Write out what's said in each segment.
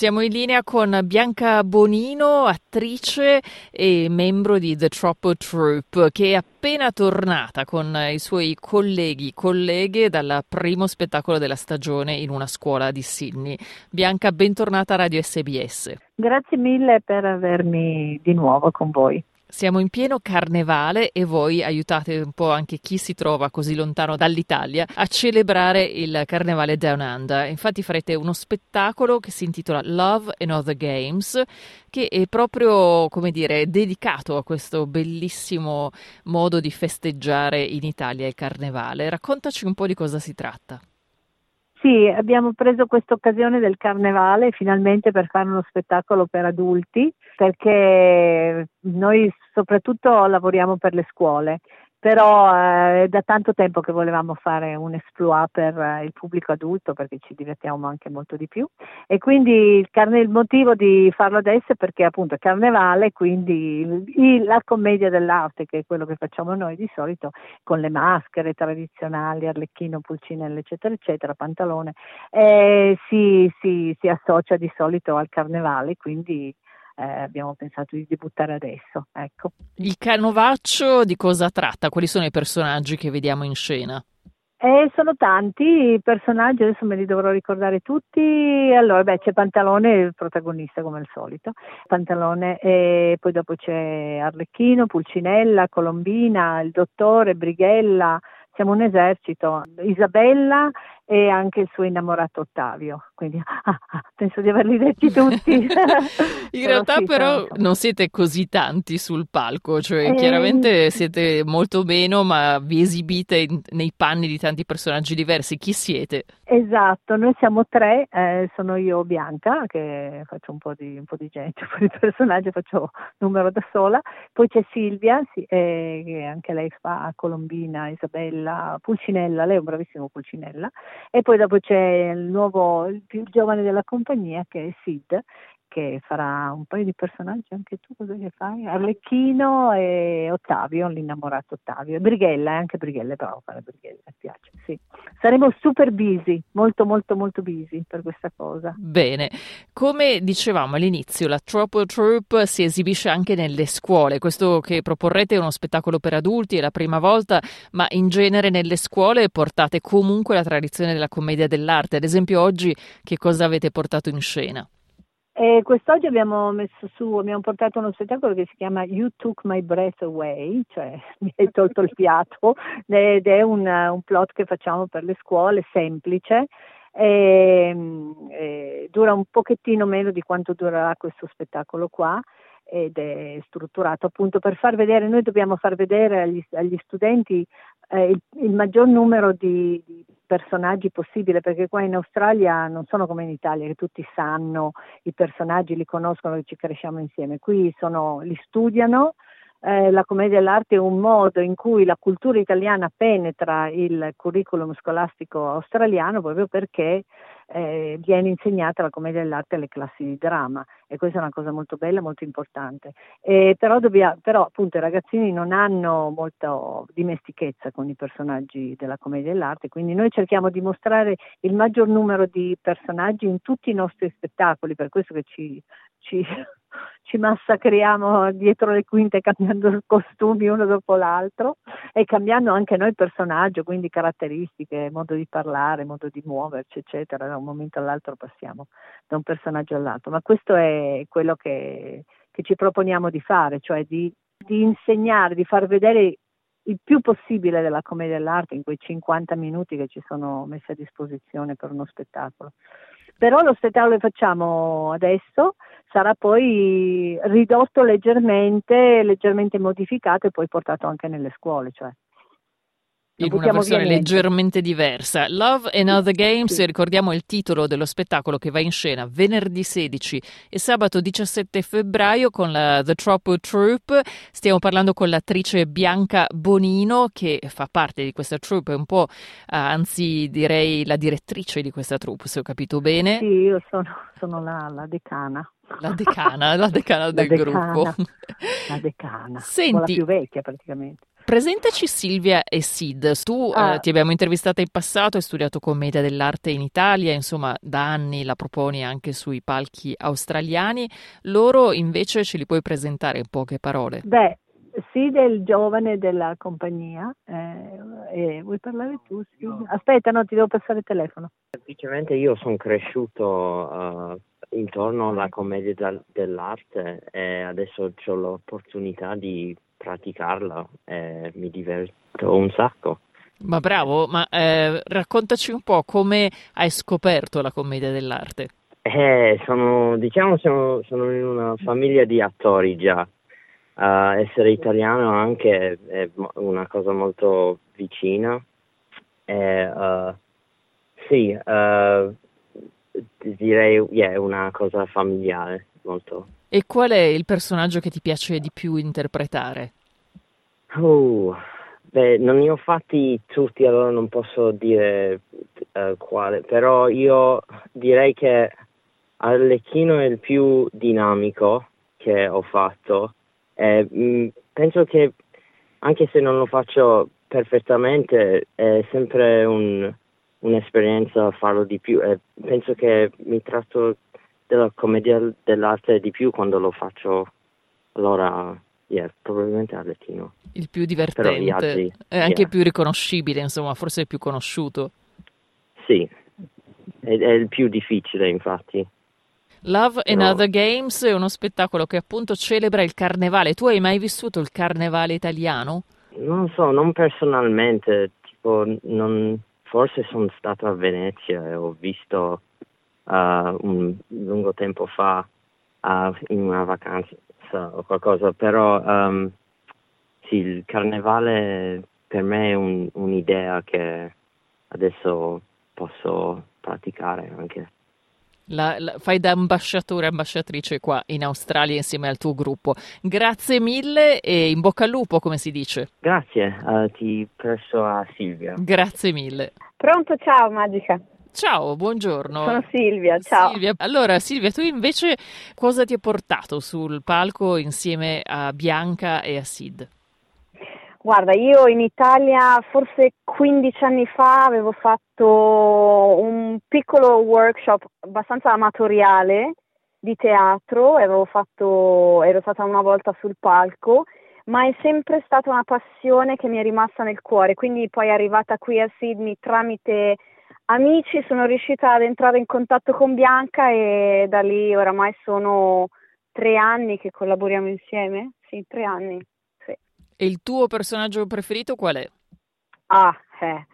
Siamo in linea con Bianca Bonino, attrice e membro di The Troppo Troop, che è appena tornata con i suoi colleghi, colleghe dal primo spettacolo della stagione in una scuola di Sydney. Bianca, bentornata a Radio SBS. Grazie mille per avermi di nuovo con voi. Siamo in pieno carnevale e voi aiutate un po' anche chi si trova così lontano dall'Italia a celebrare il carnevale Down Under. Infatti farete uno spettacolo che si intitola Love and Other Games, che è proprio, come dire, dedicato a questo bellissimo modo di festeggiare in Italia il carnevale. Raccontaci un po' di cosa si tratta. Sì, abbiamo preso questa occasione del carnevale finalmente per fare uno spettacolo per adulti, perché noi soprattutto lavoriamo per le scuole però eh, è da tanto tempo che volevamo fare un exploit per eh, il pubblico adulto perché ci divertiamo anche molto di più. E quindi il, carne, il motivo di farlo adesso è perché appunto è carnevale, quindi il, la commedia dell'arte che è quello che facciamo noi di solito con le maschere tradizionali, arlecchino, pulcinella eccetera eccetera, pantalone, eh, si, si, si associa di solito al carnevale, quindi eh, abbiamo pensato di debuttare adesso. Ecco. Il canovaccio di cosa tratta? Quali sono i personaggi che vediamo in scena? Eh, sono tanti i personaggi, adesso me li dovrò ricordare tutti. Allora, beh, c'è Pantalone, il protagonista come al solito. Pantalone, e poi dopo c'è Arlecchino, Pulcinella, Colombina, il dottore, Brighella. Siamo un esercito. Isabella e anche il suo innamorato Ottavio. Quindi ah, ah, penso di averli detti tutti. in realtà sì, però tanto. non siete così tanti sul palco, cioè eh, chiaramente siete molto meno, ma vi esibite in, nei panni di tanti personaggi diversi. Chi siete? Esatto, noi siamo tre, eh, sono io Bianca che faccio un po' di, un po di gente, un po' di personaggi, faccio numero da sola, poi c'è Silvia sì, eh, che anche lei fa Colombina, Isabella, Pulcinella, lei è un bravissimo Pulcinella e poi dopo c'è il nuovo, il più giovane della compagnia che è Sid, che farà un paio di personaggi anche tu, cosa che fai? Arlecchino e Ottavio, l'innamorato Ottavio, e Brighella, anche Brighella, però fare Brighella, mi piace, sì. Saremo super busy, molto molto molto busy per questa cosa. Bene, come dicevamo all'inizio, la Trouble Troop si esibisce anche nelle scuole, questo che proporrete è uno spettacolo per adulti, è la prima volta, ma in genere nelle scuole portate comunque la tradizione della commedia dell'arte, ad esempio oggi che cosa avete portato in scena? E quest'oggi abbiamo messo su, abbiamo portato uno spettacolo che si chiama You Took My Breath Away, cioè mi hai tolto il fiato, ed è un, un plot che facciamo per le scuole, semplice, e, e dura un pochettino meno di quanto durerà questo spettacolo qua ed è strutturato appunto per far vedere, noi dobbiamo far vedere agli, agli studenti eh, il, il, maggior numero di, di, personaggi possibile, perché qua in Australia non sono come in Italia, che tutti sanno i personaggi, li conoscono, che ci cresciamo insieme. Qui sono, li studiano. Eh, la commedia dell'arte è un modo in cui la cultura italiana penetra il curriculum scolastico australiano proprio perché eh, viene insegnata la commedia dell'arte alle classi di dramma e questa è una cosa molto bella, molto importante. Eh, però, dobbiamo, però, appunto i ragazzini non hanno molta dimestichezza con i personaggi della commedia dell'arte, quindi noi cerchiamo di mostrare il maggior numero di personaggi in tutti i nostri spettacoli, per questo che ci, ci ci massacriamo dietro le quinte cambiando costumi uno dopo l'altro e cambiando anche noi personaggio, quindi caratteristiche, modo di parlare, modo di muoverci, eccetera. Da un momento all'altro passiamo da un personaggio all'altro, ma questo è quello che, che ci proponiamo di fare, cioè di, di insegnare, di far vedere il più possibile della commedia dell'arte in quei 50 minuti che ci sono messi a disposizione per uno spettacolo. Però lo spettacolo che facciamo adesso sarà poi ridotto leggermente, leggermente modificato e poi portato anche nelle scuole, cioè in una versione leggermente diversa. Love and Other Games, sì. ricordiamo il titolo dello spettacolo che va in scena venerdì 16 e sabato 17 febbraio con la The Troppo Troupe. Stiamo parlando con l'attrice Bianca Bonino che fa parte di questa troupe, un po', anzi direi la direttrice di questa troupe, se ho capito bene. Sì, io sono, sono la, la decana. La decana, la decana del la decana, gruppo. La decana, Senti, la più vecchia praticamente. Presentaci Silvia e Sid. Tu ah. eh, ti abbiamo intervistata in passato, hai studiato commedia dell'arte in Italia, insomma, da anni la proponi anche sui palchi australiani. Loro invece ce li puoi presentare in poche parole? Beh, Sid è il giovane della compagnia. Eh, e vuoi parlare tu? Sid? Aspetta, no, ti devo passare il telefono. Semplicemente io sono cresciuto uh, intorno alla commedia dell'arte e adesso ho l'opportunità di praticarla e mi diverto un sacco. Ma bravo, ma eh, raccontaci un po' come hai scoperto la commedia dell'arte. Eh, sono, diciamo, sono, sono in una famiglia di attori già. Uh, essere italiano anche è una cosa molto vicina. E, uh, sì, uh, direi yeah, è una cosa familiare molto. E qual è il personaggio che ti piace di più interpretare? Oh, beh, non ne ho fatti tutti, allora non posso dire uh, quale, però io direi che Arlecchino è il più dinamico che ho fatto. E, mh, mm, penso che anche se non lo faccio perfettamente, è sempre un, un'esperienza farlo di più e penso che mi tratto della commedia dell'arte di più quando lo faccio, allora yeah, probabilmente Arlecchino. Il più divertente, altri, è anche yeah. più riconoscibile, insomma, forse è più conosciuto. Sì, è, è il più difficile infatti. Love and Other Games è uno spettacolo che appunto celebra il carnevale. Tu hai mai vissuto il carnevale italiano? Non so, non personalmente, tipo, non, forse sono stato a Venezia e ho visto uh, un lungo tempo fa uh, in una vacanza o qualcosa, però um, sì, il carnevale per me è un, un'idea che adesso posso praticare anche. La, la, fai da ambasciatore, ambasciatrice qua in Australia insieme al tuo gruppo. Grazie mille e in bocca al lupo, come si dice. Grazie, uh, ti presso a Silvia. Grazie mille. Pronto, ciao Magica. Ciao, buongiorno. Sono Silvia, ciao. Silvia. Allora, Silvia, tu invece cosa ti ha portato sul palco insieme a Bianca e a Sid? Guarda, io in Italia forse 15 anni fa avevo fatto un piccolo workshop abbastanza amatoriale di teatro, fatto, ero stata una volta sul palco, ma è sempre stata una passione che mi è rimasta nel cuore, quindi poi arrivata qui a Sydney tramite amici sono riuscita ad entrare in contatto con Bianca e da lì oramai sono tre anni che collaboriamo insieme, sì, tre anni. E il tuo personaggio preferito qual è? Ah, eh.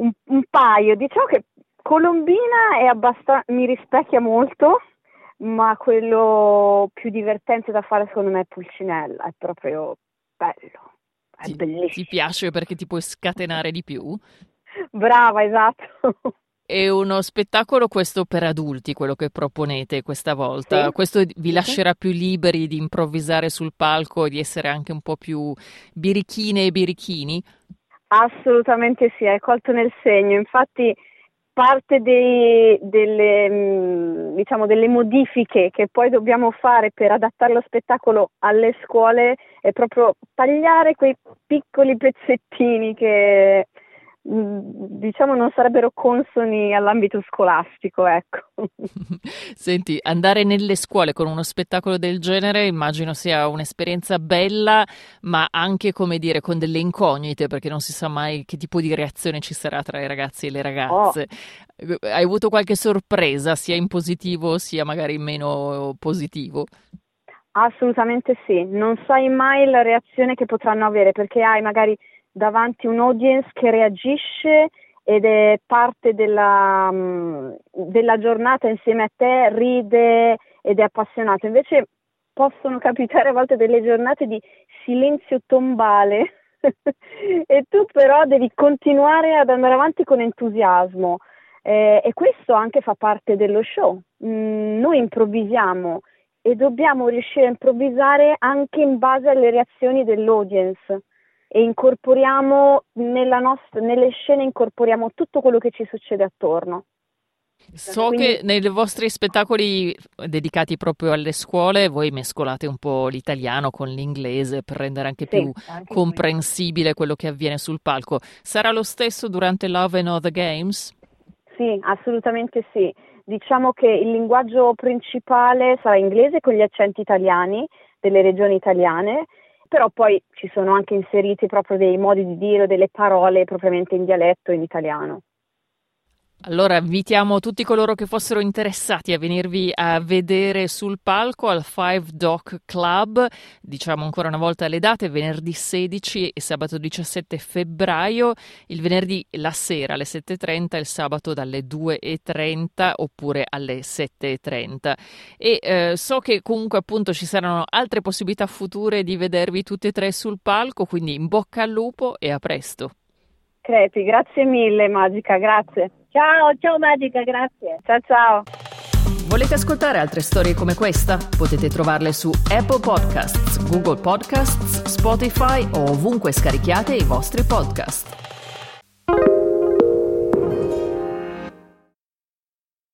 un, un paio. Diciamo che Colombina è abbastan- mi rispecchia molto, ma quello più divertente da fare secondo me è Pulcinella, è proprio bello. È ti, bellissimo. Ti piace perché ti puoi scatenare di più? Brava, esatto. È uno spettacolo questo per adulti, quello che proponete questa volta. Sì. Questo vi lascerà più liberi di improvvisare sul palco e di essere anche un po' più birichine e birichini? Assolutamente sì, hai colto nel segno. Infatti parte dei, delle, mm, diciamo, delle modifiche che poi dobbiamo fare per adattare lo spettacolo alle scuole è proprio tagliare quei piccoli pezzettini che diciamo non sarebbero consoni all'ambito scolastico, ecco. Senti, andare nelle scuole con uno spettacolo del genere immagino sia un'esperienza bella, ma anche, come dire, con delle incognite, perché non si sa mai che tipo di reazione ci sarà tra i ragazzi e le ragazze. Oh. Hai avuto qualche sorpresa, sia in positivo sia magari in meno positivo? Assolutamente sì, non sai mai la reazione che potranno avere, perché hai magari davanti un audience che reagisce ed è parte della, mm, della giornata insieme a te, ride ed è appassionato. Invece possono capitare a volte delle giornate di silenzio tombale e tu però devi continuare ad andare avanti con entusiasmo eh, e questo anche fa parte dello show. Mm, noi improvvisiamo e dobbiamo riuscire a improvvisare anche in base alle reazioni dell'audience e incorporiamo nostra, nelle scene incorporiamo tutto quello che ci succede attorno. So Quindi... che nei vostri spettacoli dedicati proprio alle scuole voi mescolate un po' l'italiano con l'inglese per rendere anche sì, più anche comprensibile quello che avviene sul palco. Sarà lo stesso durante Love and Other Games? Sì, assolutamente sì. Diciamo che il linguaggio principale sarà inglese con gli accenti italiani delle regioni italiane, però poi ci sono anche inseriti proprio dei modi di dire, delle parole propriamente in dialetto in italiano. Allora invitiamo tutti coloro che fossero interessati a venirvi a vedere sul palco al Five Dock Club, diciamo ancora una volta le date, venerdì 16 e sabato 17 febbraio, il venerdì la sera alle 7.30, il sabato dalle 2.30 oppure alle 7.30. E eh, so che comunque appunto ci saranno altre possibilità future di vedervi tutti e tre sul palco, quindi in bocca al lupo e a presto. Crepi, grazie mille Magica, grazie. Ciao, ciao Magica, grazie. Ciao ciao. Volete ascoltare altre storie come questa? Potete trovarle su Apple Podcasts, Google Podcasts, Spotify o ovunque scarichiate i vostri podcast.